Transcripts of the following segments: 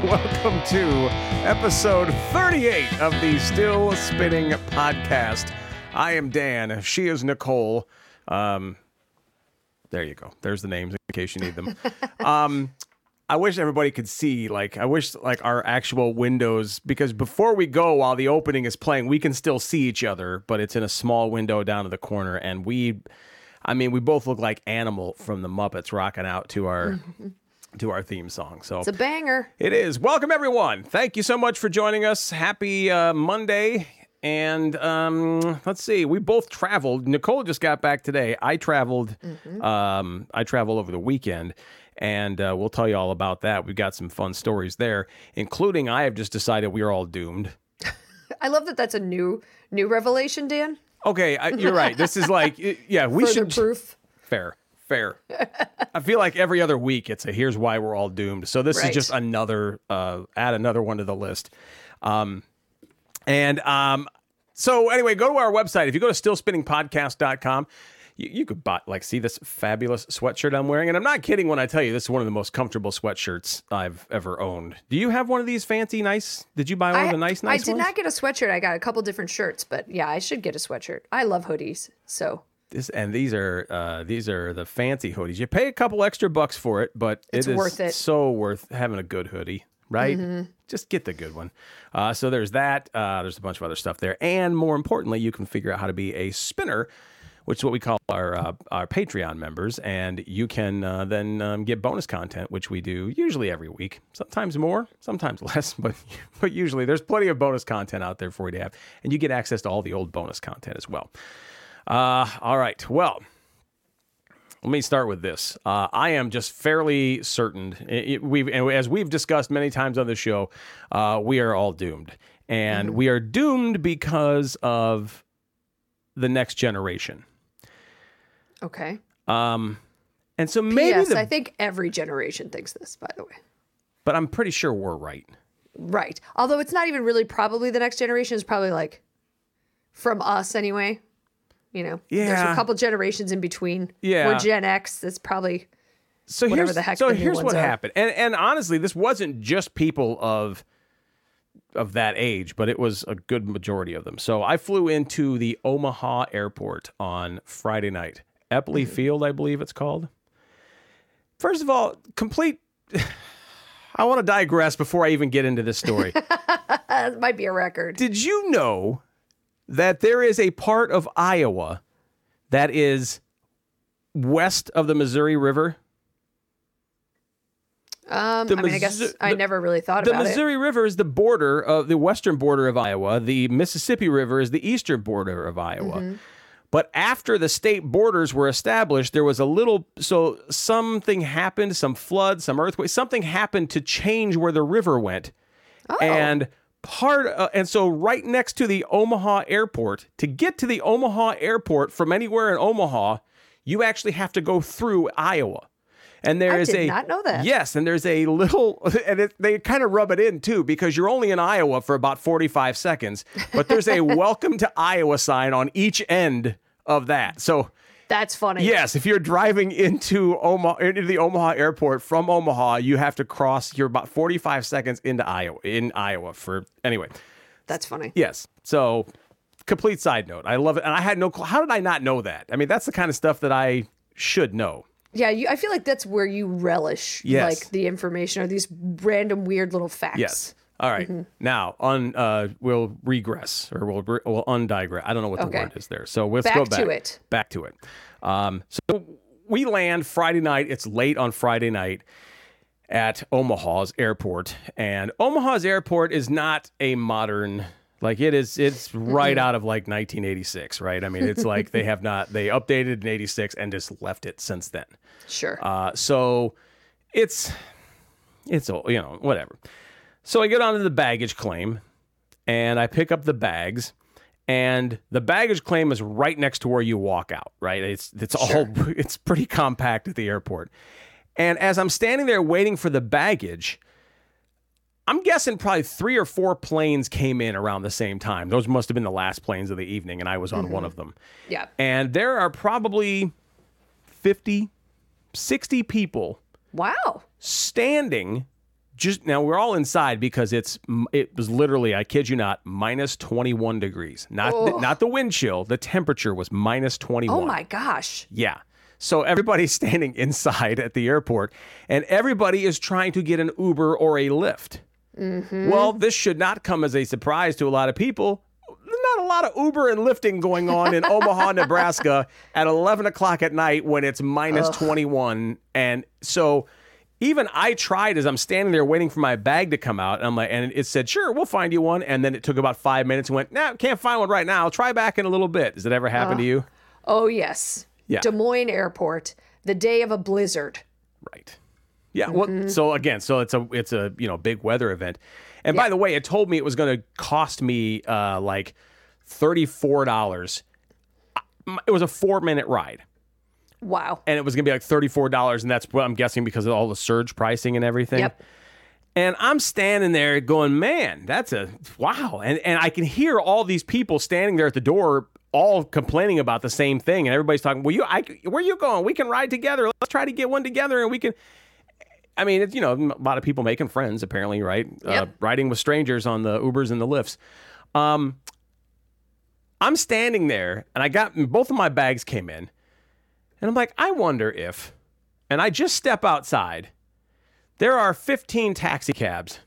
Welcome to episode 38 of the Still Spinning podcast. I am Dan. She is Nicole. Um, there you go. There's the names in case you need them. um, I wish everybody could see, like, I wish, like, our actual windows, because before we go, while the opening is playing, we can still see each other, but it's in a small window down to the corner. And we, I mean, we both look like Animal from the Muppets rocking out to our. To our theme song. So It's a banger. it is. Welcome, everyone. Thank you so much for joining us. Happy uh, Monday. And um, let's see, we both traveled. Nicole just got back today. I traveled. Um, I traveled over the weekend, and uh, we'll tell you all about that. We've got some fun stories there, including I have just decided we are all doomed. I love that that's a new new revelation, Dan. Okay, I, you're right. This is like, yeah, we Further should. proof. Fair, fair. I feel like every other week it's a here's why we're all doomed. So this is just another uh add another one to the list. Um and um so anyway, go to our website. If you go to stillspinningpodcast.com, you, you could buy like see this fabulous sweatshirt I'm wearing. And I'm not kidding when I tell you this is one of the most comfortable sweatshirts I've ever owned. Do you have one of these fancy nice? Did you buy one of the nice nice ones? I did ones? not get a sweatshirt. I got a couple different shirts, but yeah, I should get a sweatshirt. I love hoodies. So This and these are uh, these are the fancy hoodies. You pay a couple extra bucks for it, but It's it is worth it. so worth having a good hoodie, right? Mm-hmm. Just get the good one. Uh, so there's that. Uh, there's a bunch of other stuff there, and more importantly, you can figure out how to be a spinner, which is what we call our uh, our Patreon members, and you can uh, then um, get bonus content, which we do usually every week. Sometimes more, sometimes less, but but usually there's plenty of bonus content out there for you to have, and you get access to all the old bonus content as well. Uh, all right. Well, let me start with this. Uh, I am just fairly certain. It, we've and as we've discussed many times on the show, uh, we are all doomed, and we are doomed because of the next generation. okay. Um, and so maybe, Yes, the, I think every generation thinks this. By the way, but I'm pretty sure we're right. right? Although it's not even really probably the next generation. is probably like from us anyway. You know, there's a couple generations in between. Yeah. we're Gen X. That's probably so whatever here's the heck so here's what are. happened and and honestly this wasn't just people of of that age but it was a good majority of them so i flew into the omaha airport on friday night Eppley Mm-hmm. field i believe it's called first of all complete i want to digress before i even get into this story might be a record. did you know that there is a part of iowa that is west of the missouri river Um, the I mean, I guess Missouri- I the- never really thought about it. the Missouri River is the border of the western border of Iowa. The Mississippi River is the eastern border of Iowa. Mm-hmm. But after the state borders were established, there was a little so something happened, some flood, some earthquake, something happened to change where the river went. Oh. And part uh, and so right next to the Omaha airport, to get to the Omaha airport from anywhere in Omaha, you actually have to go through Iowa. And there I is did a not know that. Yes, and there's a little, and it, they kind of rub it in too because you're only in Iowa for about 45 seconds, but there's a welcome to Iowa sign on each end of that. So, That's funny. yes, if you're driving into Omaha, into the Omaha airport from Omaha, you have to cross, you're about 45 seconds into Iowa, in Iowa for, anyway. That's funny. Yes. So, complete side note. I love it. And I had no, cl- how did I not know that? I mean, that's the kind of stuff that I should know. Yeah, you, I feel like that's where you relish Yes. like the information or these random weird little facts. Yes. All right. Mm-hmm. Now, un, uh, we'll regress or we'll, we'll undigress. I don't know what the Okay. word is there. So let's Back go to it. Back to it. Um, so we land Friday night. It's late on Friday night at Omaha's airport, and Omaha's airport is not a modern. Like it is, it's right out of like 1986, right? I mean, it's like they have not they updated in 86 and just left it since then. Sure. Uh, so it's it's all you know whatever. So I get onto the baggage claim, and I pick up the bags, and the baggage claim is right next to where you walk out. Right? It's it's all it's pretty compact at the airport. And as I'm standing there waiting for the baggage, I'm guessing probably three or four planes came in around the same time. Those must have been the last planes of the evening, and I was on one mm-hmm. of them. yeah. And there are probably 50, 60 people Wow. standing just now we're all inside because it's it was literally I kid you not minus 21 degrees. Not the, not the wind chill. The temperature was minus 21. Oh my gosh. Yeah. So everybody's standing inside at the airport, and everybody is trying to get an Uber or a Lyft. Mm-hmm. Well, this should not come as a surprise to a lot of people. Not a lot of Uber and lifting going on in Omaha, Nebraska at 11 o'clock at night when it's minus 21. And so even I tried as I'm standing there waiting for my bag to come out. And I'm like, and it said, sure, we'll find you one. And then it took about five minutes and went, nah, can't find one right now. I'll try back in a little bit. Does it ever happen to you? Oh yes. Yeah. Des Moines Airport, the day of a blizzard. Right. Yeah. Well, so again, so it's a it's a you know big weather event, and by the way, it told me it was going to cost me uh, like thirty four dollars. It was a four minute ride, Wow. and it was going to be like thirty four dollars, and that's what I'm guessing because of all the surge pricing and everything. Yep. And I'm standing there going, man, that's a wow. And and I can hear all these people standing there at the door, all complaining about the same thing. And everybody's talking, well, you, I, where you going? We can ride together. Let's try to get one together, and we can. I mean, it's you know, a lot of people making friends apparently, right? Uh, riding with strangers on the Ubers and the Lyfts. Um, I'm standing there, and I got both of my bags came in, and I'm like, I wonder if, and I just step outside. There are 15 taxi cabs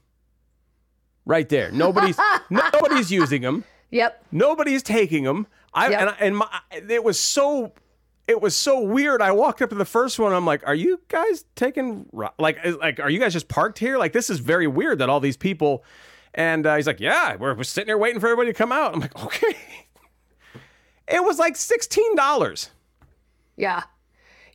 right there. Nobody's nobody's using them. Yep. Nobody's taking them. I Yep. and, I- and my, it was so it was so weird. I walked up to the first one. I'm like, "Are you guys taking like like Are you guys just parked here? Like this is very weird that all these people." And uh, he's like, "Yeah, we're, we're sitting here waiting for everybody to come out." I'm like, "Okay." It was like sixteen dollars. Yeah.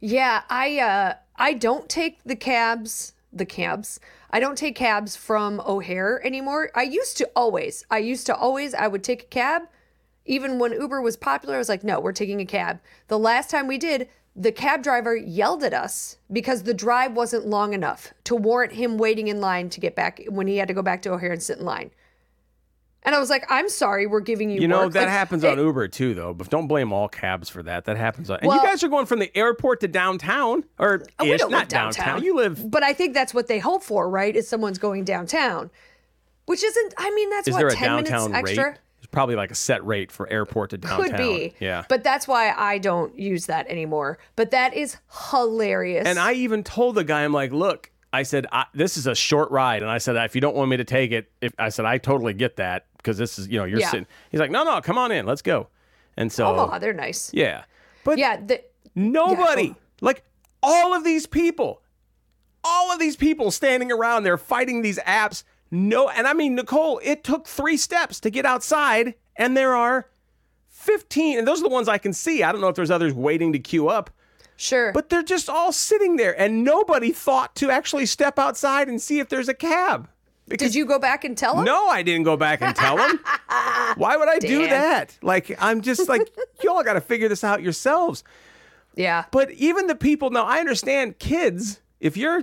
Yeah, I uh I don't take the cabs, the cabs. I don't take cabs from O'Hare anymore. I used to always. I used to always I would take a cab. Even when Uber was popular, I was like, "No, we're taking a cab." The last time we did, the cab driver yelled at us because the drive wasn't long enough to warrant him waiting in line to get back when he had to go back to O'Hare and sit in line. And I was like, "I'm sorry, we're giving you You know work." that Like, happens it- on Uber too, though. But don't blame all cabs for that. That happens on. And you guys are going from the airport to downtown, or Oh, ish, not live downtown. You live. But I think that's what they hope for, right? Is someone's going downtown, which isn't. I mean, that's Is what there a ten minutes downtown rate? extra probably like a set rate for airport to downtown. could be. Yeah. But that's why I don't use that anymore. But that is hilarious. And I even told the guy, I'm like, look, I said, I, this is a short ride. And I said, if you don't want me to take it, if I said, I totally get that because this is, you know, you're Yeah. sitting. He's like, no, no, come on in. Let's go. And so, Omaha, they're nice. yeah. But Yeah. The, nobody, Yeah, like all of these people, all of these people standing around there fighting these apps. No, and I mean, Nicole, it took three steps to get outside, and there are 15, and those are the ones I can see. I don't know if there's others waiting to queue up. sure. But they're just all sitting there, and nobody thought to actually step outside and see if there's a cab. Did you go back and tell them? No, I didn't go back and tell them. Why would I do that? Like, I'm just like, y'all got to figure this out yourselves. Yeah. But even the people, now I understand kids, if you're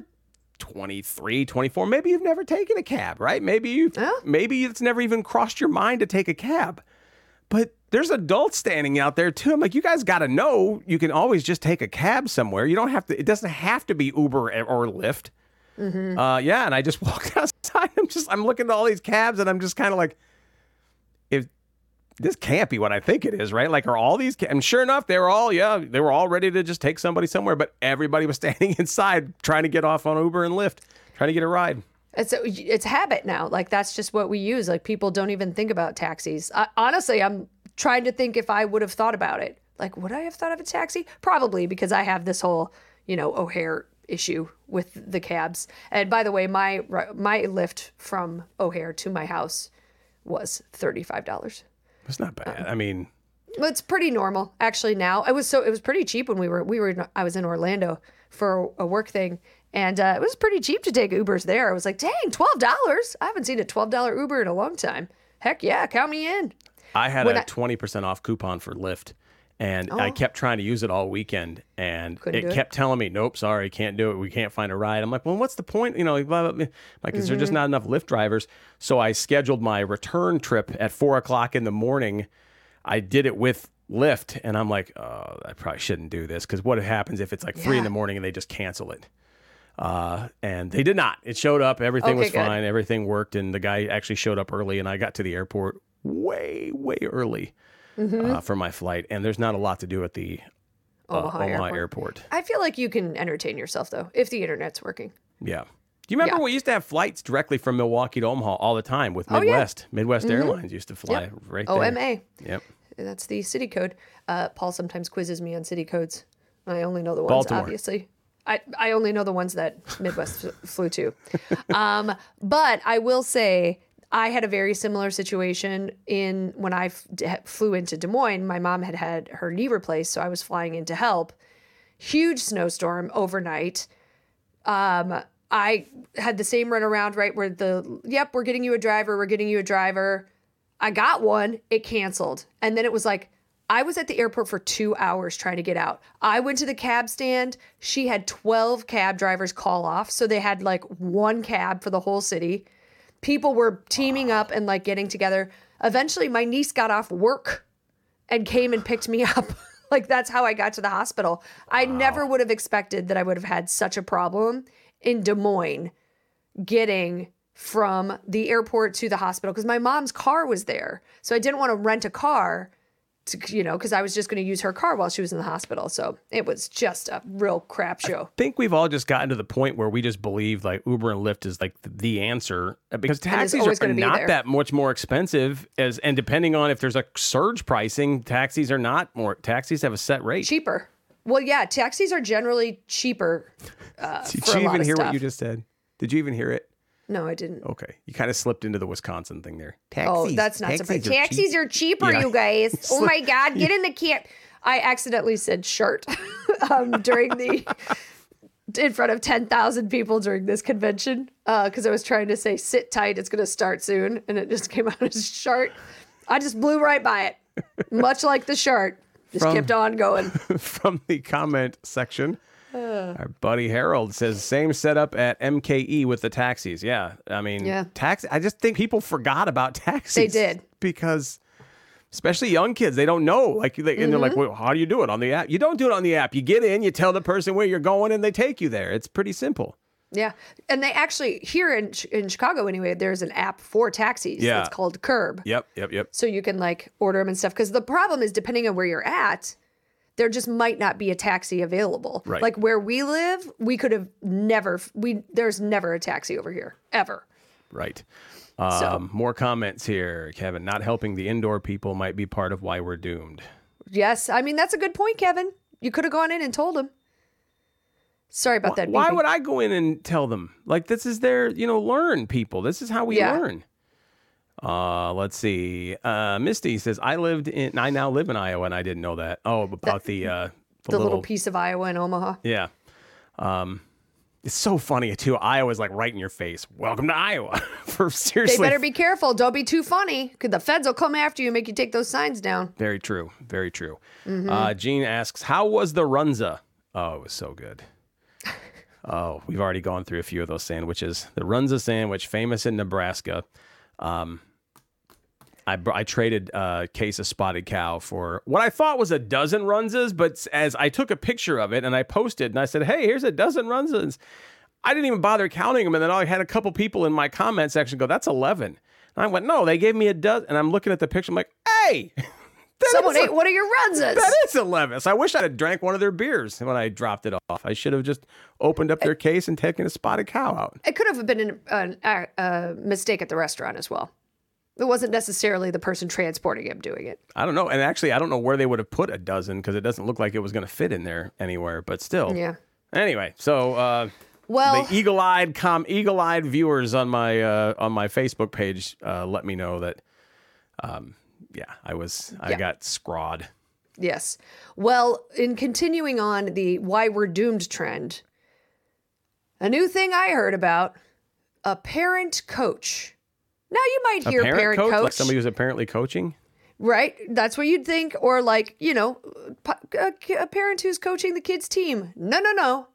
23, 24, maybe you've never taken a cab, right? Maybe you, Yeah. maybe it's never even crossed your mind to take a cab. But there's adults standing out there too. I'm like, you guys got to know you can always just take a cab somewhere. You don't have to. It doesn't have to be Uber or Lyft. Uh, yeah, and I just walked outside. I'm just, I'm looking at all these cabs, and I'm just kind of like, if this can't be what I think it is, right? Like, are all these? Ca- and sure enough, they were all, yeah, they were all ready to just take somebody somewhere, but everybody was standing inside trying to get off on Uber and Lyft, trying to get a ride. It's it's habit now. Like that's just what we use. Like people don't even think about taxis. I, honestly, I'm trying to think if I would have thought about it. Like, would I have thought of a taxi? Probably because I have this whole, you know, O'Hare issue with the cabs. And by the way, my my Lyft from O'Hare to my house was thirty five dollars. It's not bad. I mean, Well, it's pretty normal actually now. It was so it was pretty cheap when we were we were I was in Orlando for a work thing and uh, it was pretty cheap to take Ubers there. I was like, dang, twelve dollars! I haven't seen a twelve dollar Uber in a long time. Heck yeah, count me in. I had When a twenty percent off coupon for Lyft, and I kept trying to use it all weekend, and Couldn't it do it? kept telling me, "Nope, sorry, can't do it. We can't find a ride." I'm like, "Well, what's the point?" You know, like, blah, blah, blah. like is there Mm-hmm. just not enough Lyft drivers? So I scheduled my return trip at four o'clock in the morning. I did it with Lyft, and I'm like, "Oh, I probably shouldn't do this because what happens if it's like three in the morning and they just cancel it?" Uh, and they did not. It showed up. Everything Okay, was good. fine. Everything worked. And the guy actually showed up early. And I got to the airport way, way early Mm-hmm. uh, for my flight. And there's not a lot to do at the uh, Omaha, Omaha Airport. airport. I feel like you can entertain yourself though if the internet's working. Yeah. Do you remember Yeah. we used to have flights directly from Milwaukee to Omaha all the time with Oh, yeah. Midwest? Midwest Airlines used to fly Yep. right there. OMA. Yep. That's the city code. Uh, Paul sometimes quizzes me on city codes. I only know the ones, Baltimore. obviously. I, I only know the ones that Midwest f- flew to. Um, but I will say, I had a very similar situation in when I f- flew into Des Moines. My mom had had her knee replaced, so I was flying in to help. Huge snowstorm overnight. Um, I had the same runaround, right? Where the, yep, we're getting you a driver, we're getting you a driver. I got one, it canceled. And then it was like, I was at the airport for two hours trying to get out. I went to the cab stand. She had 12 cab drivers call off. So they had like one cab for the whole city. People were teaming up and like getting together. Eventually, my niece got off work and came and picked me up. like that's how I got to the hospital. I never would have expected that I would have had such a problem in Des Moines getting from the airport to the hospital because my mom's car was there. So I didn't want to rent a car to, you know, because I was just going to use her car while she was in the hospital. So it was just a real crap show. I think we've all just gotten to the point where we just believe like Uber and Lyft is like the answer uh, because taxis are be not that much more expensive as and depending on if there's a surge pricing, taxis are not more. Taxis have a set rate. Cheaper. Well, yeah, taxis are generally cheaper. Uh, Did you even hear stuff. what you just said? Did you even hear it? No, I didn't. Okay, you kind of slipped into the Wisconsin thing there. Taxis. Oh, that's not taxis surprising. are cheap. Taxis are cheaper, Yeah. you guys. Oh my God, get in the camp. I accidentally said shirt um, during the in front of ten thousand people during this convention because I was trying to say sit tight. It's going to start soon, and it just came out as shirt. I just blew right by it, much like the shirt. Just From- kept on going. from the comment section. Our buddy Harold says same setup at MKE with the taxis. Yeah, I mean, Yeah. taxi. I just think people forgot about taxis. They did. because, especially young kids, they don't know. Like, they, and they're Mm-hmm. like, well, "How do you do it on the app?" You don't do it on the app. You get in, you tell the person where you're going, and they take you there. It's pretty simple. Yeah, and they actually here in in Chicago anyway. There's an app for taxis. Yeah. it's called Curb. Yep, yep, yep. so you can like order them and stuff. Because the problem is, depending on where you're at, there just might not be a taxi available. Right. Like where we live, we could have never. We there's never a taxi over here ever. Right. Um, More comments here, Kevin. Not helping the indoor people might be part of why we're doomed. Yes, I mean that's a good point, Kevin. You could have gone in and told them. Sorry about that. Why would I go in and tell them? Like this is their, you know, learn people. This is how we Yeah. learn. Uh, let's see. Uh, Misty says I lived in. I now live in Iowa, and I didn't know that. Oh, about the uh, the, the little, little piece of Iowa in Omaha? yeah. Um, it's so funny too. Iowa's like right in your face. Welcome to Iowa. For seriously, They better be careful. Don't be too funny, because the feds will come after you and make you take those signs down. Very true. Very true. Mm-hmm. Uh, Gene asks, "How was the runza?" Oh, it was so good. oh, we've already gone through a few of those sandwiches. The runza sandwich, famous in Nebraska. Um, I, I traded uh, a case of spotted cow for what I thought was a dozen runzas, but as I took a picture of it and I posted and I said, "Hey, here's a dozen runzas," I didn't even bother counting them, and then I had a couple people in my comment section go, "That's 11. And I went, "No, they gave me a dozen," and I'm looking at the picture. I'm like, "Hey." that Someone ate one of your runzas. that is 11. So I wish I had drank one of their beers when I dropped it off. I should have just opened up their case and taken a spotted cow out. It could have been an, uh, a mistake at the restaurant as well. It wasn't necessarily the person transporting him doing it. I don't know. And actually, I don't know where they would have put a dozen because it doesn't look like it was going to fit in there anywhere, but still. Yeah. Anyway, so uh, Well, the eagle-eyed com eagle-eyed viewers on my uh, on my Facebook page uh, let me know that um, yeah, I was I Yeah. got scrawed. yes. Well, in continuing on the why we're doomed trend, a new thing I heard about a parent coach. Now you might A hear parent, parent, coach, coach, like somebody who's apparently coaching. right? That's what you'd think, or like you know, a parent who's coaching the kids' team. No, no, no.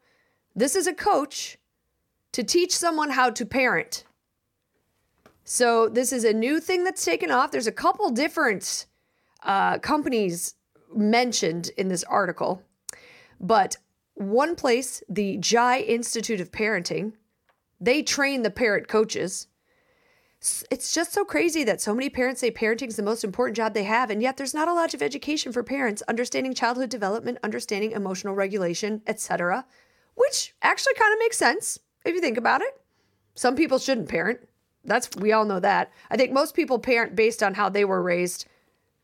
This is a coach to teach someone how to parent. So this is a new thing that's taken off. There's a couple different uh, companies mentioned in this article, but one place, the Jai Institute of Parenting, they train the parent coaches. It's just so crazy that so many parents say parenting is the most important job they have, and yet there's not a lot of education for parents understanding childhood development, understanding emotional regulation, etc., which actually kind of makes sense if you think about it. Some people shouldn't parent. That's we all know that. I think most people parent based on how they were raised,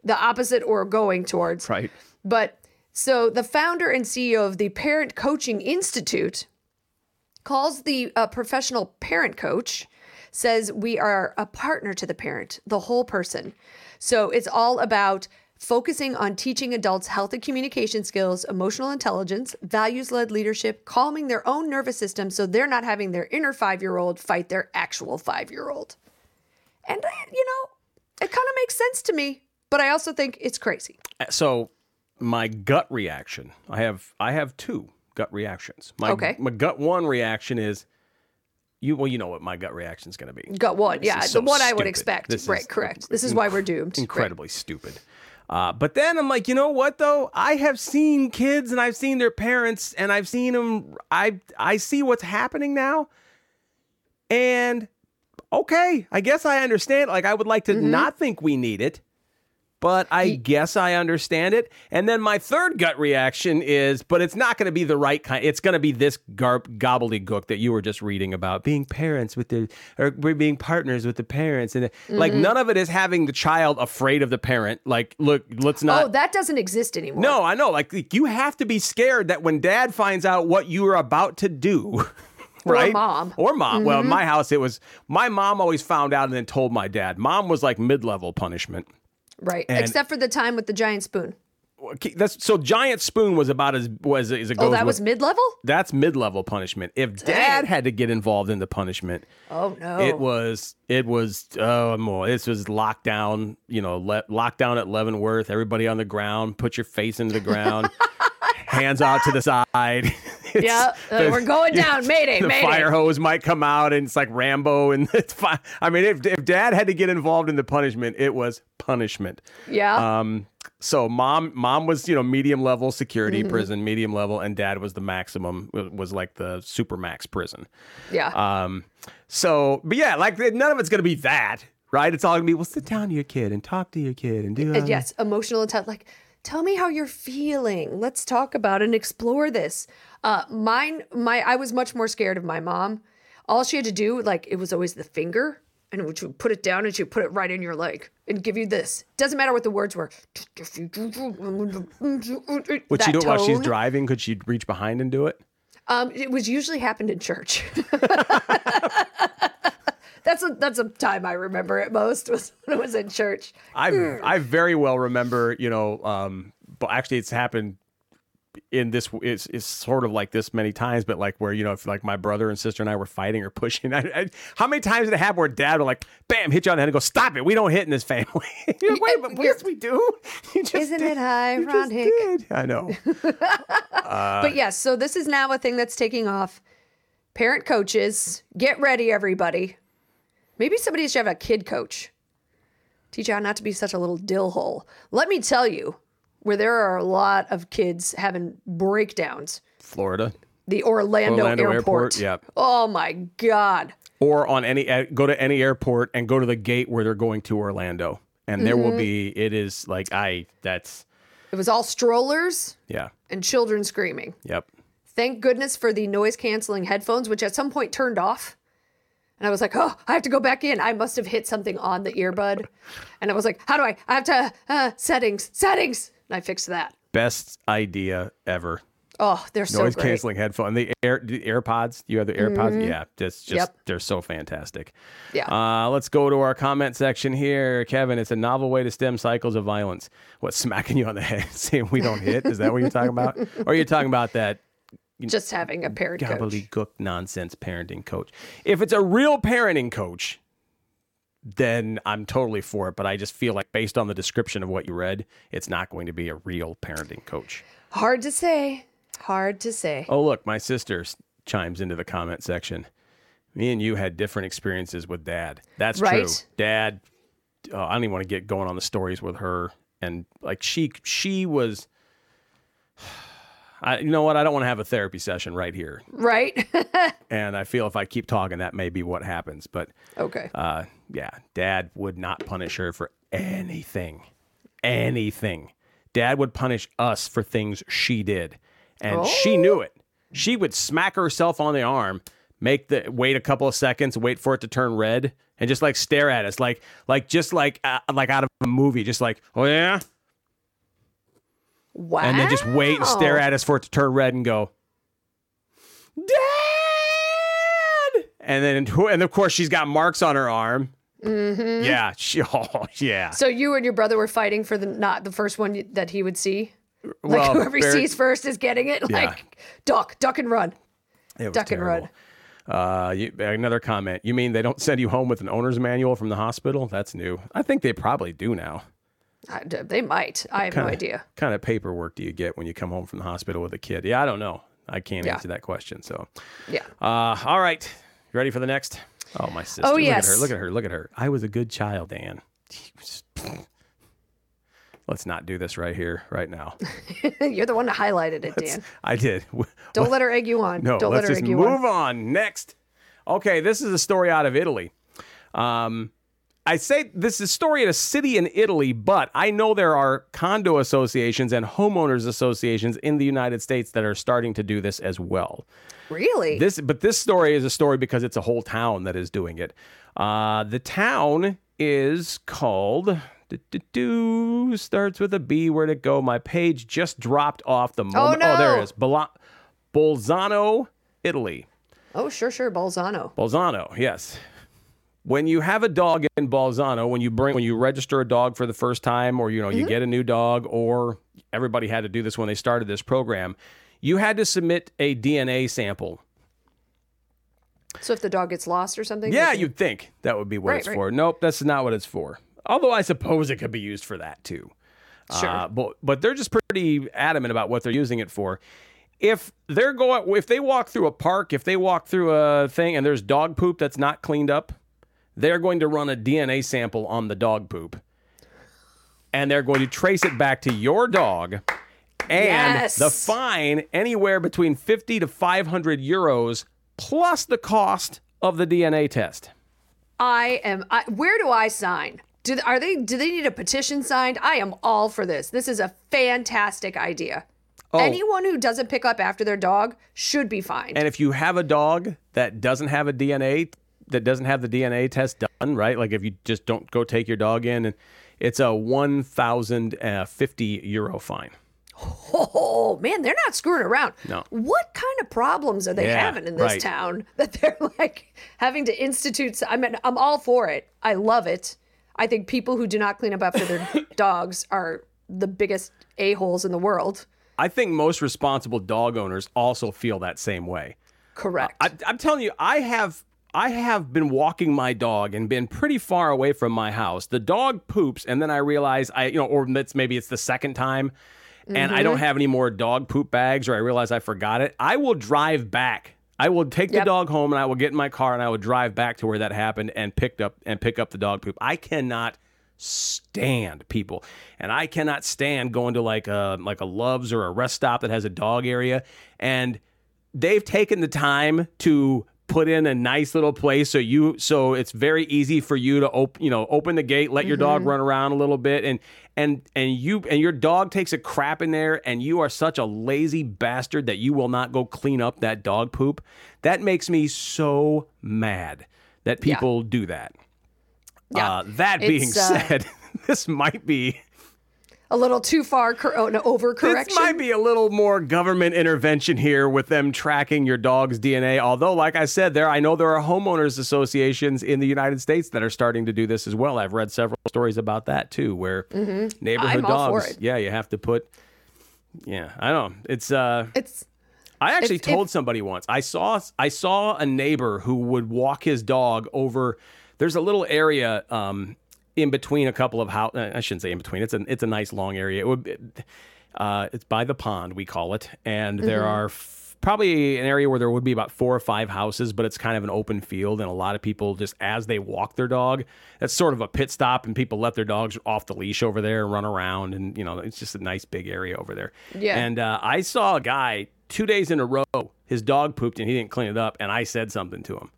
the opposite or going towards. Right. But so the founder and CEO of the Parent Coaching Institute calls the uh, professional parent coach, says we are a partner to the parent, the whole person. So it's all about focusing on teaching adults healthy communication skills, emotional intelligence, values led leadership, calming their own nervous system so they're not having their inner five year old fight their actual five year old. And, uh, you know, it kind of makes sense to me, but I also think it's crazy. So my gut reaction, I have I have two gut reactions. My Okay. my gut one reaction is you well, you know what my gut reaction is going to be. Got one. Yeah, so the one I would expect. This right, is correct. This is why we're doomed. Right. Incredibly stupid. Uh, but then I'm like, you know what though? I have seen kids and I've seen their parents and I've seen them. I I see what's happening now, and okay, I guess I understand. Like I would like to Mm-hmm. not think we need it, but I guess I understand it. And then my third gut reaction is, but it's not going to be the right kind. It's going to be this garb gobbledygook that you were just reading about being parents with the, or being partners with the parents. And like Mm-hmm. none of it is having the child afraid of the parent. Like, look, let's not. oh, that doesn't exist anymore. no, I know. Like, like, you have to be scared that when dad finds out what you are about to do, right? Or mom. Or mom. Well, Mm-hmm. in my house, it was my mom always found out and then told my dad. Mom was like mid level punishment. Right. And- Except for the time with the giant spoon. Okay, That's so giant spoon was about as was as it oh, goes. Oh, that was mid level? that's mid level punishment. If dad had to get involved in the punishment, Oh, no. it was it was oh more. This was lockdown. You know, le- lockdown at Leavenworth. Everybody on the ground. Put your face into the ground. hands out to the side. Yeah, uh, we're going down. Mayday, the mayday. fire hose might come out and it's like Rambo and it's fine. I mean, if, if dad had to get involved in the punishment, it was punishment. Yeah. Um, so mom, mom was, you know, medium level security Mm-hmm. prison, medium level, and dad was the maximum, was- like the super max prison. yeah. Um, so, but yeah, like none of it's going to be that, right? It's all going to be, well, sit down to your kid and talk to your kid and do Uh, yes, emotional intent, Like, tell me how you're feeling. Let's talk about and explore this. Uh, mine, my, I was much more scared of my mom. All she had to do, like, it was always the finger, and would you put it down and she would put it right in your leg and give you this. Doesn't matter what the words were. Would she do it while she's driving? Could she reach behind and do it? Um, it was usually happened in church. that's a that's a time I remember it most was when I was in church. I I very well remember, you know, um, but actually it's happened in this it's, it's sort of like this many times, but like where you know if like my brother and sister and I were fighting or pushing, I, I, how many times did it happen where dad would like bam hit you on the head and go stop it, we don't hit in this family. You're like, Wait, but yes we do. Isn't did. it You just ironic? did. I know. but yes, so this is now a thing that's taking off. Parent coaches, get ready, everybody. Maybe somebody should have a kid coach. Teach you how not to be such a little dill hole. Let me tell you, where there are a lot of kids having breakdowns. Florida The Orlando, Orlando airport. Airport, yep. Oh my God. or on any uh, go to any airport and go to the gate where they're going to Orlando, and there Mm-hmm. will be it is like I that's It was all strollers yeah and children screaming. yep. Thank goodness for the noise canceling headphones, which at some point turned off. And I was like, oh, I have to go back in. I must have hit something on the earbud. And I was like, how do I? I have to, uh, settings, settings. And I fixed that. Best idea ever. Oh, they're so noise great. Mm-hmm. canceling headphone. The air the AirPods. You have the AirPods. Yeah, just just Yep. they're so fantastic. Yeah. Uh, let's go to our comment section here, Kevin. It's a novel way to stem cycles of violence. What smacking you on the head, saying we don't hit? Is that what you're talking about? or are you talking about that Just having a parent coach. gobbledygook nonsense parenting coach? If it's a real parenting coach, then I'm totally for it. But I just feel like based on the description of what you read, it's not going to be a real parenting coach. Hard to say. Hard to say. Oh, look, my sister chimes into the comment section. Me and you had different experiences with dad. That's true. Dad, uh, I don't even want to get going on the stories with her. And like she, she was, I, you know what? I don't want to have a therapy session right here, Right? and I feel if I keep talking, that may be what happens. But okay. uh, yeah, Dad would not punish her for anything, anything. Dad would punish us for things she did, and she Oh. knew it. She would smack herself on the arm, make the wait a couple of seconds, wait for it to turn red, and just like stare at us, like like just like uh, like out of a movie, just like oh yeah, Wow. and then just wait and stare at us for it to turn red and go, Dad! And then, and of course, she's got marks on her arm. Mm-hmm. Yeah, she, oh, yeah. So you and your brother were fighting for the not the first one that he would see. Like Well, whoever sees first is getting it. Yeah. Like duck, duck and run. Duck and run. Uh, you, another comment. You mean they don't send you home with an owner's manual from the hospital? That's new. I think they probably do now. I, they might. I have no idea. kind of paperwork do you get when you come home from the hospital with a kid? Yeah, I don't know. I can't Yeah. answer that question. So, Yeah. uh, all right, you ready for the next? Oh, my sister. Oh, yes. look. At her. Look at her. Look at her. I was a good child, Dan. Let's not do this right here, right now. You're the one that highlighted it, Dan. I did. Don't let her egg you on. No, Don't let let's her just egg you move on. on. Next. Okay, this is a story out of Italy. Um, I say this is a story in a city in Italy, but I know there are condo associations and homeowners associations in the United States that are starting to do this as well. Really? This, but this story is a story because it's a whole town that is doing it. Uh, the town is called. do, do, do, starts with a B. Where'd it go? My page just dropped off the moment. Oh, no. there it is. Bola- Bolzano, Italy. oh, sure, sure. Bolzano. Bolzano, yes. When you have a dog in Bolzano, when you bring when you register a dog for the first time, or you know you get a new dog, or everybody had to do this when they started this program, you had to submit a DNA sample. So if the dog gets lost or something? Yeah, can- you'd think that would be what Right, it's right. for. Nope, that's not what it's for. Although I suppose it could be used for that too. Sure. Uh, but but they're just pretty adamant about what they're using it for. If they're going, if they walk through a park, if they walk through a thing and there's dog poop that's not cleaned up, they're going to run a DNA sample on the dog poop, and they're going to trace it back to your dog. And Yes. the fine anywhere between 50 to 500 euros plus the cost of the DNA test. I am. I, where do I sign? Do are they? Do they need a petition signed? I am all for this. This is a fantastic idea. Oh. Anyone who doesn't pick up after their dog should be fined. And if you have a dog that doesn't have a DNA that doesn't have the DNA test done, right? Like if you just don't go take your dog in and it's a 1050 euro fine. oh man, they're not screwing around. No. What kind of problems are they Yeah, having in this right. town that they're like having to institute? I mean, I'm all for it. I love it. I think people who do not clean up after their dogs are the biggest a holes in the world. I think most responsible dog owners also feel that same way. Correct. I, I'm telling you, I have I have been walking my dog and been pretty far away from my house. The dog poops, and then I realize I, you know, or maybe it's the second time, and I don't mm-hmm. have any more dog poop bags, or I realize I forgot it. I will drive back. I will take the dog home, and I will get in my car, and I will drive back to where that happened and picked up and pick up the dog poop. I cannot stand people and i cannot stand going to like a like a loves or a rest stop that has a dog area and they've taken the time to put in a nice little place. So you so it's very easy for you to open you know open the gate let your dog run around a little bit. And and and you and your dog takes a crap in there and you are such a lazy bastard that you will not go clean up that dog poop. That makes me so mad that Yeah. people do that. Yeah. uh, that being It's, uh, said this might be a little too far cor- oh, no, overcorrection. this might be a little more government intervention here with them tracking your dog's DNA. Although, like I said, there I know there are homeowners associations in the United States that are starting to do this as well. I've read several stories about that too, where neighborhood Mm-hmm. I'm all for dogs. Yeah, you have to put. Yeah, I don't. know. It's. uh it's I actually If- told somebody once. I saw I saw a neighbor who would walk his dog over. There's a little area um, in between a couple of house. I shouldn't say in between. It's a it's a nice long area. It would. be- Uh, it's by the pond, we call it, and there Mm-hmm. are f- probably an area where there would be about four or five houses, but it's kind of an open field, and a lot of people just as they walk their dog, that's sort of a pit stop, and people let their dogs off the leash over there and run around, and you know it's just a nice big area over there. Yeah. And uh, I saw a guy two days in a row, his dog pooped and he didn't clean it up, and I said something to him.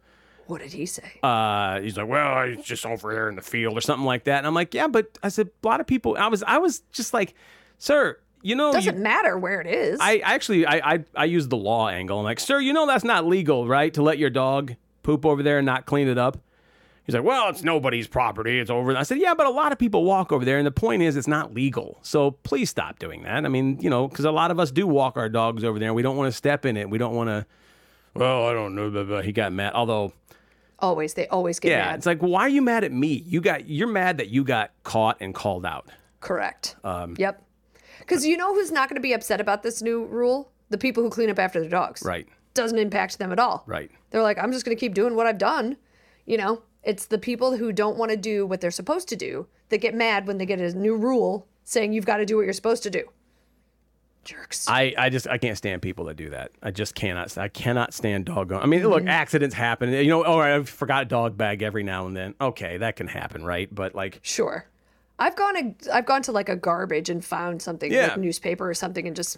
What did he say? Uh, he's like, well, it's just over there in the field or something like that, and I'm like, yeah, but I said a lot of people. I was I was just like, sir, you know, you, Doesn't matter where it is. I actually I, I I use the law angle. I'm like, sir, you know that's not legal, right? To let your dog poop over there and not clean it up. He's like, well, it's nobody's property. It's over. I said, yeah, but a lot of people walk over there, and the point is, it's not legal. So please stop doing that. I mean, you know, because a lot of us do walk our dogs over there, and we don't want to step in it. We don't want to. Well, I don't know. Blah, blah. He got mad. Although, always, they always get yeah, mad. it's like, why are you mad at me? You got you're mad that you got caught and called out. Correct. Um, yep. Because you know who's not going to be upset about this new rule? The people who clean up after their dogs. Right. Doesn't impact them at all. Right. They're like, I'm just going to keep doing what I've done. You know, it's the people who don't want to do what they're supposed to do that get mad when they get a new rule saying you've got to do what you're supposed to do. Jerks. I, I just I can't stand people that do that. I just cannot. I cannot stand dog. I mean, look, mm-hmm. accidents happen. You know, oh, I forgot a dog bag every now and then. Okay, that can happen, right? But like, sure. I've gone to, I've gone to like a garbage and found something Yeah. like newspaper or something and just,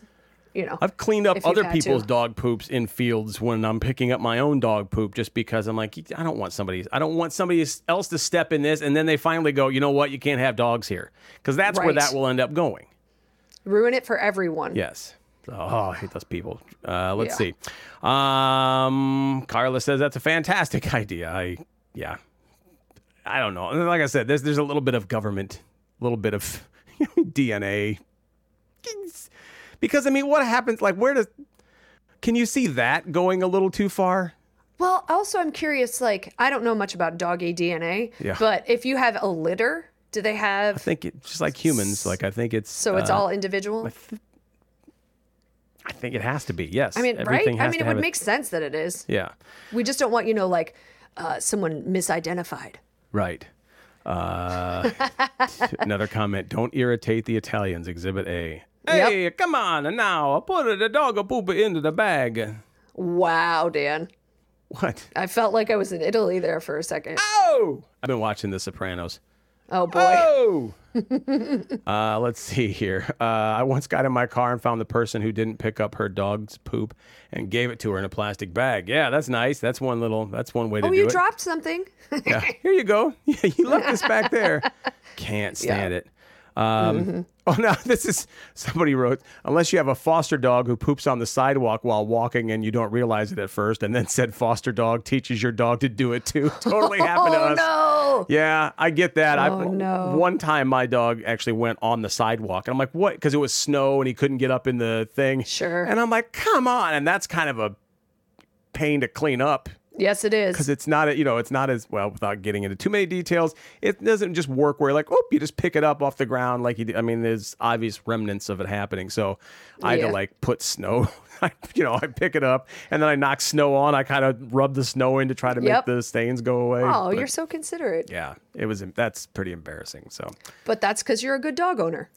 you know. I've cleaned up other people's to. dog poops in fields when I'm picking up my own dog poop, just because I'm like, I don't want somebody, I don't want somebody else to step in this, and then they finally go, you know what, you can't have dogs here, because that's where that will end up going. Ruin it for everyone. Yes. Oh, I hate those people. Uh, let's Yeah. see. Um, Carla says that's a fantastic idea. I, yeah, I don't know. And Like I said, there's there's a little bit of government, a little bit of DNA. Because I mean, what happens? Like, where does? Can you see that going a little too far? Well, also I'm curious. Like, I don't know much about doggy DNA. Yeah. But if you have a litter, do they have? I think it's just like humans. Like I think it's. so it's uh, all individual. I think it has to be. Yes. I mean, Everything right? I mean, it would make sense that it is. Yeah. We just don't want you know like uh, someone misidentified. Right. Uh, another comment. Don't irritate the Italians. Exhibit A. Hey, come on now. Put the dog a poop into the bag. Wow, Dan. What? I felt like I was in Italy there for a second. Oh! I've been watching The Sopranos. Oh boy. Oh! uh, let's see here. Uh, I once got in my car and found the person who didn't pick up her dog's poop and gave it to her in a plastic bag. Yeah, that's nice. That's one little. That's one way to Oh, do you dropped something. Yeah, here you go. Yeah, you left this back there. Can't stand it. Um, Oh no, this is somebody wrote. Unless you have a foster dog who poops on the sidewalk while walking and you don't realize it at first, and then said foster dog teaches your dog to do it too. Totally happened to oh us. no. Yeah, I get that. I Oh, no. One time, my dog actually went on the sidewalk, and I'm like, "What?" Because it was snow and he couldn't get up in the thing. Sure. And I'm like, "Come on!" And that's kind of a pain to clean up Yes, it is. because it's not a, you know it's not as well without getting into too many details it doesn't just work where like oh you just pick it up off the ground like you did. i mean there's obvious remnants of it happening so i had to like put snow I, you know i pick it up and then i knock snow on i kind of rub the snow in to try to Yep. make the stains go away Oh, But, you're so considerate. yeah it was that's pretty embarrassing so But that's because you're a good dog owner.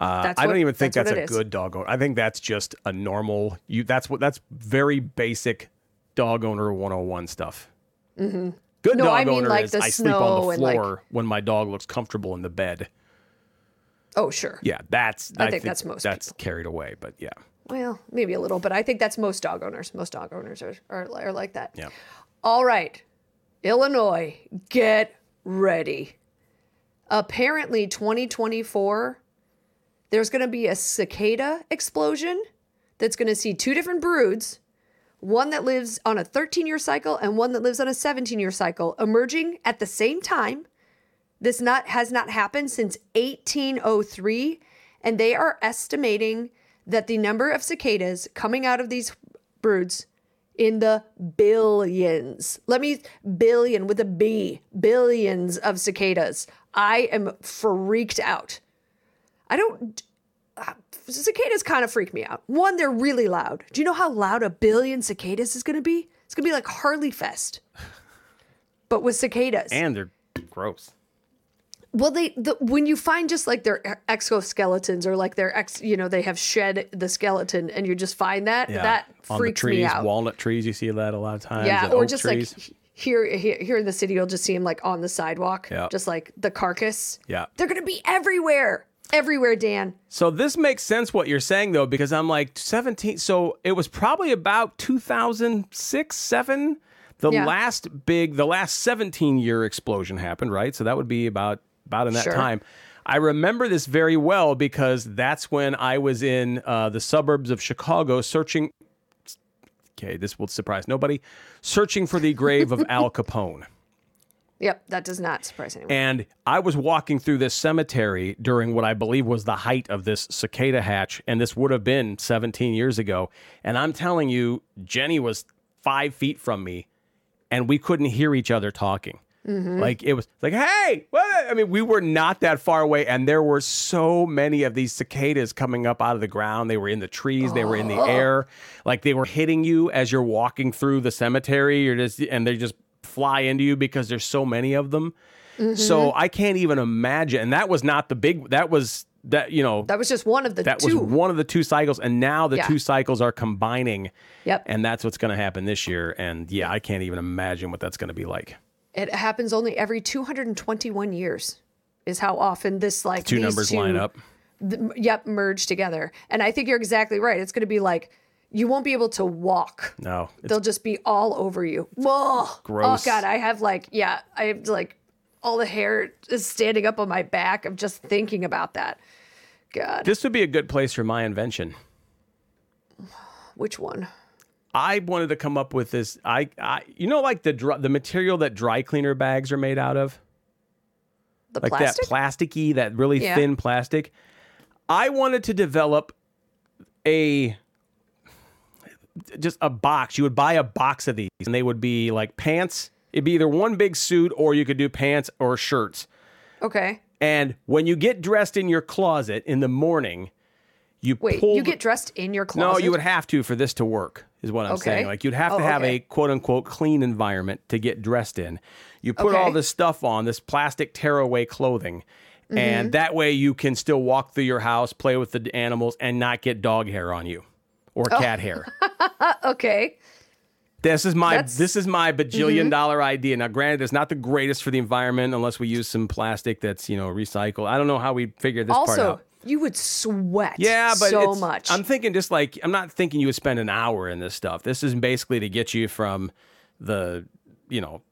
uh, i don't what- even think that's that's, a good dog owner i think that's just a normal you that's what that's very basic dog owner 101 stuff mm-hmm. good No, dog I mean, owner like is i sleep on the and, like- floor when my dog looks comfortable in the bed Oh, sure. yeah that's I think that's most that's carried away but yeah Well, maybe a little, but I think that's most dog owners. Most dog owners are, are, are like that. yeah All right. Illinois, get ready. Apparently, 2024, there's going to be a cicada explosion that's going to see two different broods one that lives on a 13 year cycle and one that lives on a 17 year cycle emerging at the same time. This not has not happened since 1803 and they are estimating that the number of cicadas coming out of these broods in the billions. Let me billion with a B, billions of cicadas. I am freaked out. I don't cicadas kind of freak me out. One, they're really loud. Do you know how loud a billion cicadas is going to be? It's going to be like Harley Fest. But with cicadas. and they're gross Well, they the, when you find just like their exoskeletons or like their ex, you know, they have shed the skeleton, and you just find that that freaks on the trees, me out. walnut trees. You see that a lot of times. yeah, or just trees. like here, here, here in the city, you'll just see them like on the sidewalk, Yeah. just like the carcass. Yeah. they're gonna be everywhere, everywhere, Dan. So this makes sense what you're saying though, because I'm like 17. So it was probably about 2006, seven. The Yeah. last big, the last 17 year explosion happened, right? So that would be about about in that Sure. time. I remember this very well because that's when I was in uh, the suburbs of Chicago searching. Okay, this will surprise nobody. Searching for the grave of Al Capone. Yep, that does not surprise anyone. And I was walking through this cemetery during what I believe was the height of this cicada hatch. And this would have been 17 years ago. And I'm telling you, Jenny was five feet from me and we couldn't hear each other talking. Mm-hmm. Like it was like, hey, what? I mean, we were not that far away, and there were so many of these cicadas coming up out of the ground. They were in the trees, they were in the oh. air, like they were hitting you as you're walking through the cemetery. You're just, and they're just fly into you because there's so many of them. So mm-hmm. I can't even imagine. And that was not the big. That was that you know that was just one of the that two. was one of the two cycles, and now the Yeah. two cycles are combining. Yep. And that's what's going to happen this year. And yeah, I can't even imagine what that's going to be like. It happens only every 221 years, is how often this like Two these numbers two, line up. th- yep, merge together. And I think you're exactly right. It's going to be like you won't be able to walk. No, They'll just be all over you. Whoa. Oh, Gross. Oh God, I have like yeah, I have like all the hair is standing up on my back. I'm just thinking about that. God, this would be a good place for my invention. which one? I wanted to come up with this. I, I you know, like the dry, the material that dry cleaner bags are made out of, The like plastic? that plasticky, that really Yeah. thin plastic. I wanted to develop a just a box. You would buy a box of these, and they would be like pants. It'd be either one big suit, or you could do pants or shirts. okay. And when you get dressed in your closet in the morning, you Wait, pull you get dressed in your closet? No, you would have to for this to work, is what I'm Okay. saying. Like you'd have Oh, to have okay. a quote unquote clean environment to get dressed in. You put all this stuff on, this plastic tearaway clothing, Mm-hmm. and that way you can still walk through your house, play with the animals, and not get dog hair on you or Oh. cat hair. Okay. This is my That's- Mm-hmm. this is my bajillion dollar idea. Now, granted, it's not the greatest for the environment unless we use some plastic that's you know recycled. I don't know how we figured this part Also, out. you would sweat Yeah, but so much. I'm thinking just like I'm not thinking you would spend an hour in this stuff. This is basically to get you from the, you know,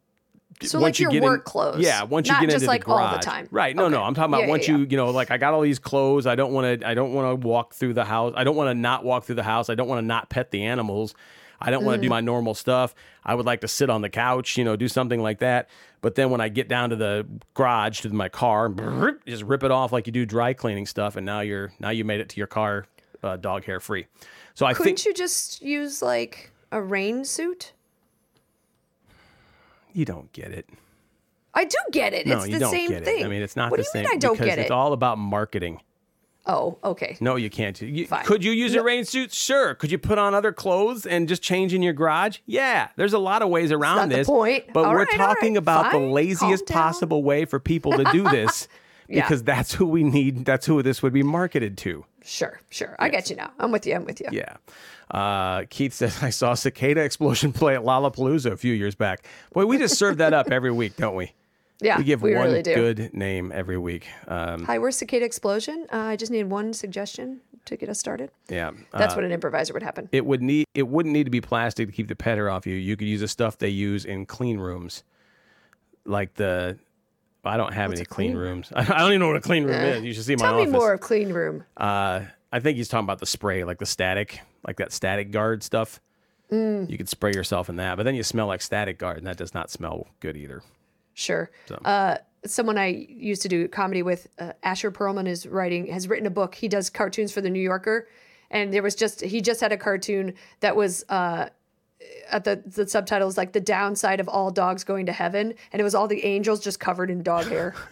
so once like you your get work in, clothes. Yeah, once you get into like the garage, all the time. right? No, no, I'm talking about Yeah, once yeah, you, you know, like I got all these clothes. I don't want to. I don't want to walk through the house. I don't want to not walk through the house. I don't want to not pet the animals. I don't want Mm. to do my normal stuff. I would like to sit on the couch, you know, do something like that. But then when I get down to the garage to my car, just rip it off like you do dry cleaning stuff, and now you're now you made it to your car uh, dog hair free. So I Couldn't think you just use like a rain suit? You don't get it. I do get it. No, it's you the don't same get thing. it. I mean, it's not what the same Mean I don't because get it's all about marketing. oh, okay. No, you can't. You, Fine. could you use a rain suit? Sure. Could you put on other clothes and just change in your garage? Yeah. There's a lot of ways around this. point. But All we're right, talking right. about the laziest possible way for people to do this Yeah. because that's who we need. That's who this would be marketed to. Sure, sure. I get you now. I'm with you. I'm with you. Yeah. Uh, Keith says, I saw cicada explosion play at Lollapalooza a few years back. Boy, we just serve that up every week, don't we? Yeah, We give one really good name every week. Um, Hi, we're Cicada Explosion. Uh, I just need one suggestion to get us started. yeah. That's Uh, what an improviser would happen. it would need it wouldn't need to be plastic to keep the petter off you. You could use the stuff they use in clean rooms, like the. I don't have any clean, clean rooms. I don't even know what a clean room is. You should see my Tell office. me more of clean room. Uh, I think he's talking about the spray, like the static, like that static guard stuff. Mm. You could spray yourself in that, but then you smell like static guard, and that does not smell good either. Sure. Uh, someone I used to do comedy with, uh, Asher Perlman, is writing has written a book. He does cartoons for the New Yorker, and there was just he just had a cartoon that was uh, at the the subtitles like the downside of all dogs going to heaven, and it was all the angels just covered in dog hair.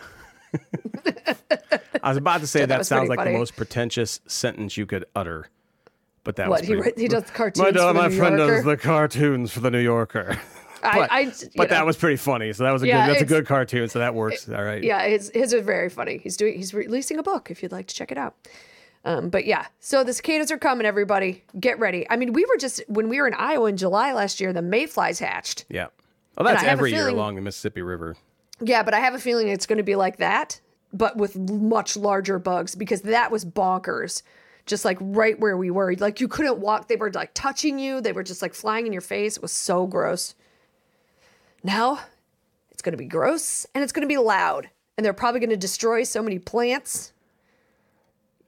I was about to say that, was sounds like the most pretentious sentence you could utter, but that what was he pretty, writ- he does cartoons My, for dog, the my friend does the cartoons for the New Yorker. But, I you but that was pretty funny. So that was a Yeah, good. That's a good cartoon. So that works. All right. Yeah, his his is very funny. He's doing he's releasing a book if you'd like to check it out. Um, but yeah, so the cicadas are coming. Everybody, get ready. I mean, we were just when we were in Iowa in July last year, the mayflies hatched. Yeah. Well, that's I have a every year along the Mississippi River. Yeah, but I have a feeling it's going to be like that, but with much larger bugs because that was bonkers. Just like right where we were, like you couldn't walk. They were like touching you. They were just like flying in your face. It was so gross. Now, it's going to be gross and it's going to be loud, and they're probably going to destroy so many plants.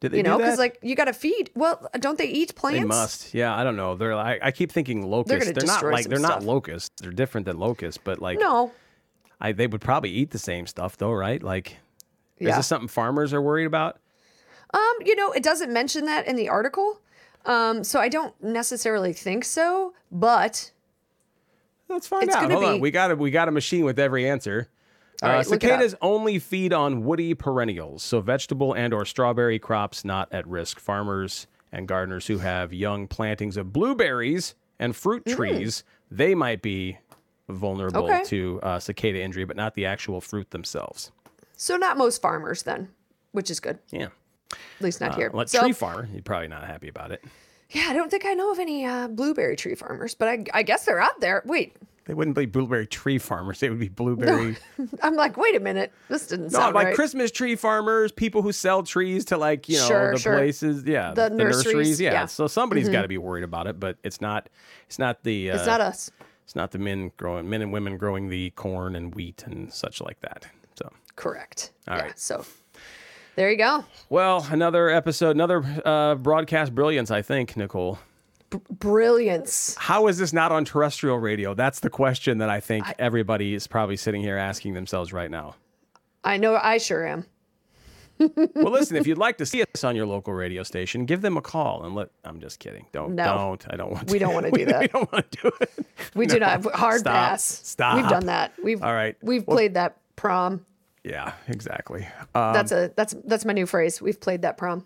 Did they You know, because like you got to feed. Well, don't they eat plants? They must. Yeah, I don't know. They're like I keep thinking locusts. gonna They're, not like they're not locusts. They're different than locusts, but like No. I, they would probably eat the same stuff though, right? Like is this something farmers are worried about? Um, you know, it doesn't mention that in the article. Um, so I don't necessarily think so, but Let's find It's out. on. be- We got a we got a machine with every answer. Uh, right, look it up. cicadas only feed on woody perennials, so vegetable and or strawberry crops not at risk. Farmers and gardeners who have young plantings of blueberries and fruit trees, they might be vulnerable Mm. Okay. to uh, cicada injury, but not the actual fruit themselves. so not most farmers then, which is good. Yeah. At least not here. Well, so tree farmer, you're probably not happy about it. yeah, I don't think I know of any uh, blueberry tree farmers, but I, I guess they're out there. Wait, They wouldn't be blueberry tree farmers. They would be blueberry. I'm like, wait a minute, this didn't No, sound like right. Christmas tree farmers, people who sell trees to like you know Sure, the sure. places, yeah, The nurseries, yeah. yeah. Mm-hmm. So somebody's got to be worried about it, but it's not. It's not the. Uh, it's not us. It's not the men growing, men and women growing the corn and wheat and such like that. So, Correct. All yeah, right. So there you go. well, another episode, another uh, broadcast brilliance, I think, Nicole. Brilliance. How is this not on terrestrial radio? That's the question that I think everybody is probably sitting here asking themselves right now. I know I sure am. Well, listen, if you'd like to see us on your local radio station, give them a call and let. I'm just kidding. Don't. No. Don't. I don't want. To, We don't wanna do that. We don't want to do it. We do not hard Stop. pass. Stop. We've done that. We've All right. We've Well- played that prom. Yeah, exactly. Um, That's a that's that's my new phrase. We've played that prom.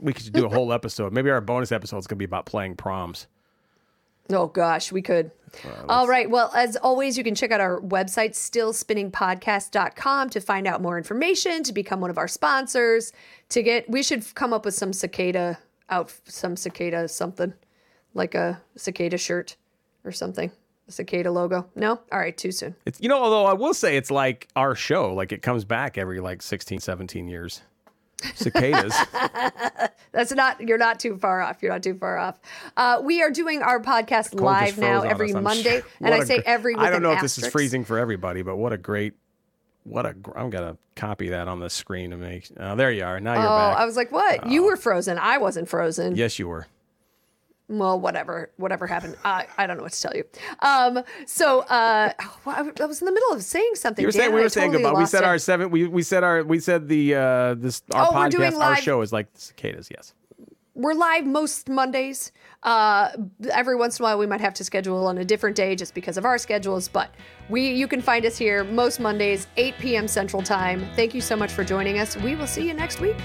we could do a whole episode. Maybe our bonus episode is going to be about playing proms. Oh gosh, we could. All right. Well, as always, you can check out our website, stillspinningpodcast.com, to find out more information, to become one of our sponsors, to get we should come up with some cicada out some cicada something. Like a cicada shirt or something. Cicada logo. No? All right, too soon. It's you know, although I will say it's like our show, like it comes back every like 16, 17 years. Cicadas. That's not you're not too far off. You're not too far off. Uh, we are doing our podcast live now every us, Monday, sure. and I say gr- every. I don't know if this is freezing for everybody, but what a great, what a. gr- I'm gonna copy that on the screen to make. Uh, there you are. Now you're Oh, back. I was like, what? You were frozen. I wasn't frozen. yes, you were. Well, whatever, whatever happened. I I don't know what to tell you. Um, so uh, I, I was in the middle of saying something. You were saying we I were saying totally goodbye. We said it. our seven. We we said our we said the uh this our Oh, we're doing podcast our show is like cicadas. Yes. We're live most Mondays. Uh, every once in a while, we might have to schedule on a different day just because of our schedules. But we, you can find us here most Mondays, 8 p.m. Central Time. Thank you so much for joining us. We will see you next week.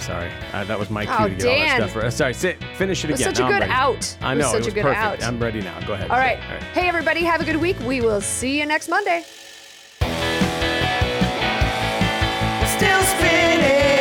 Wait, I'm sorry. Uh, that was my cue Oh, to get all Dan. that stuff. For, sorry, sit, finish it again. It was again. such a Now I'm good ready. out. I know. It was such it was a good perfect. out. I'm ready now. Go ahead. All right. All right. Hey, everybody, have a good week. We will see you next Monday. Still spinning.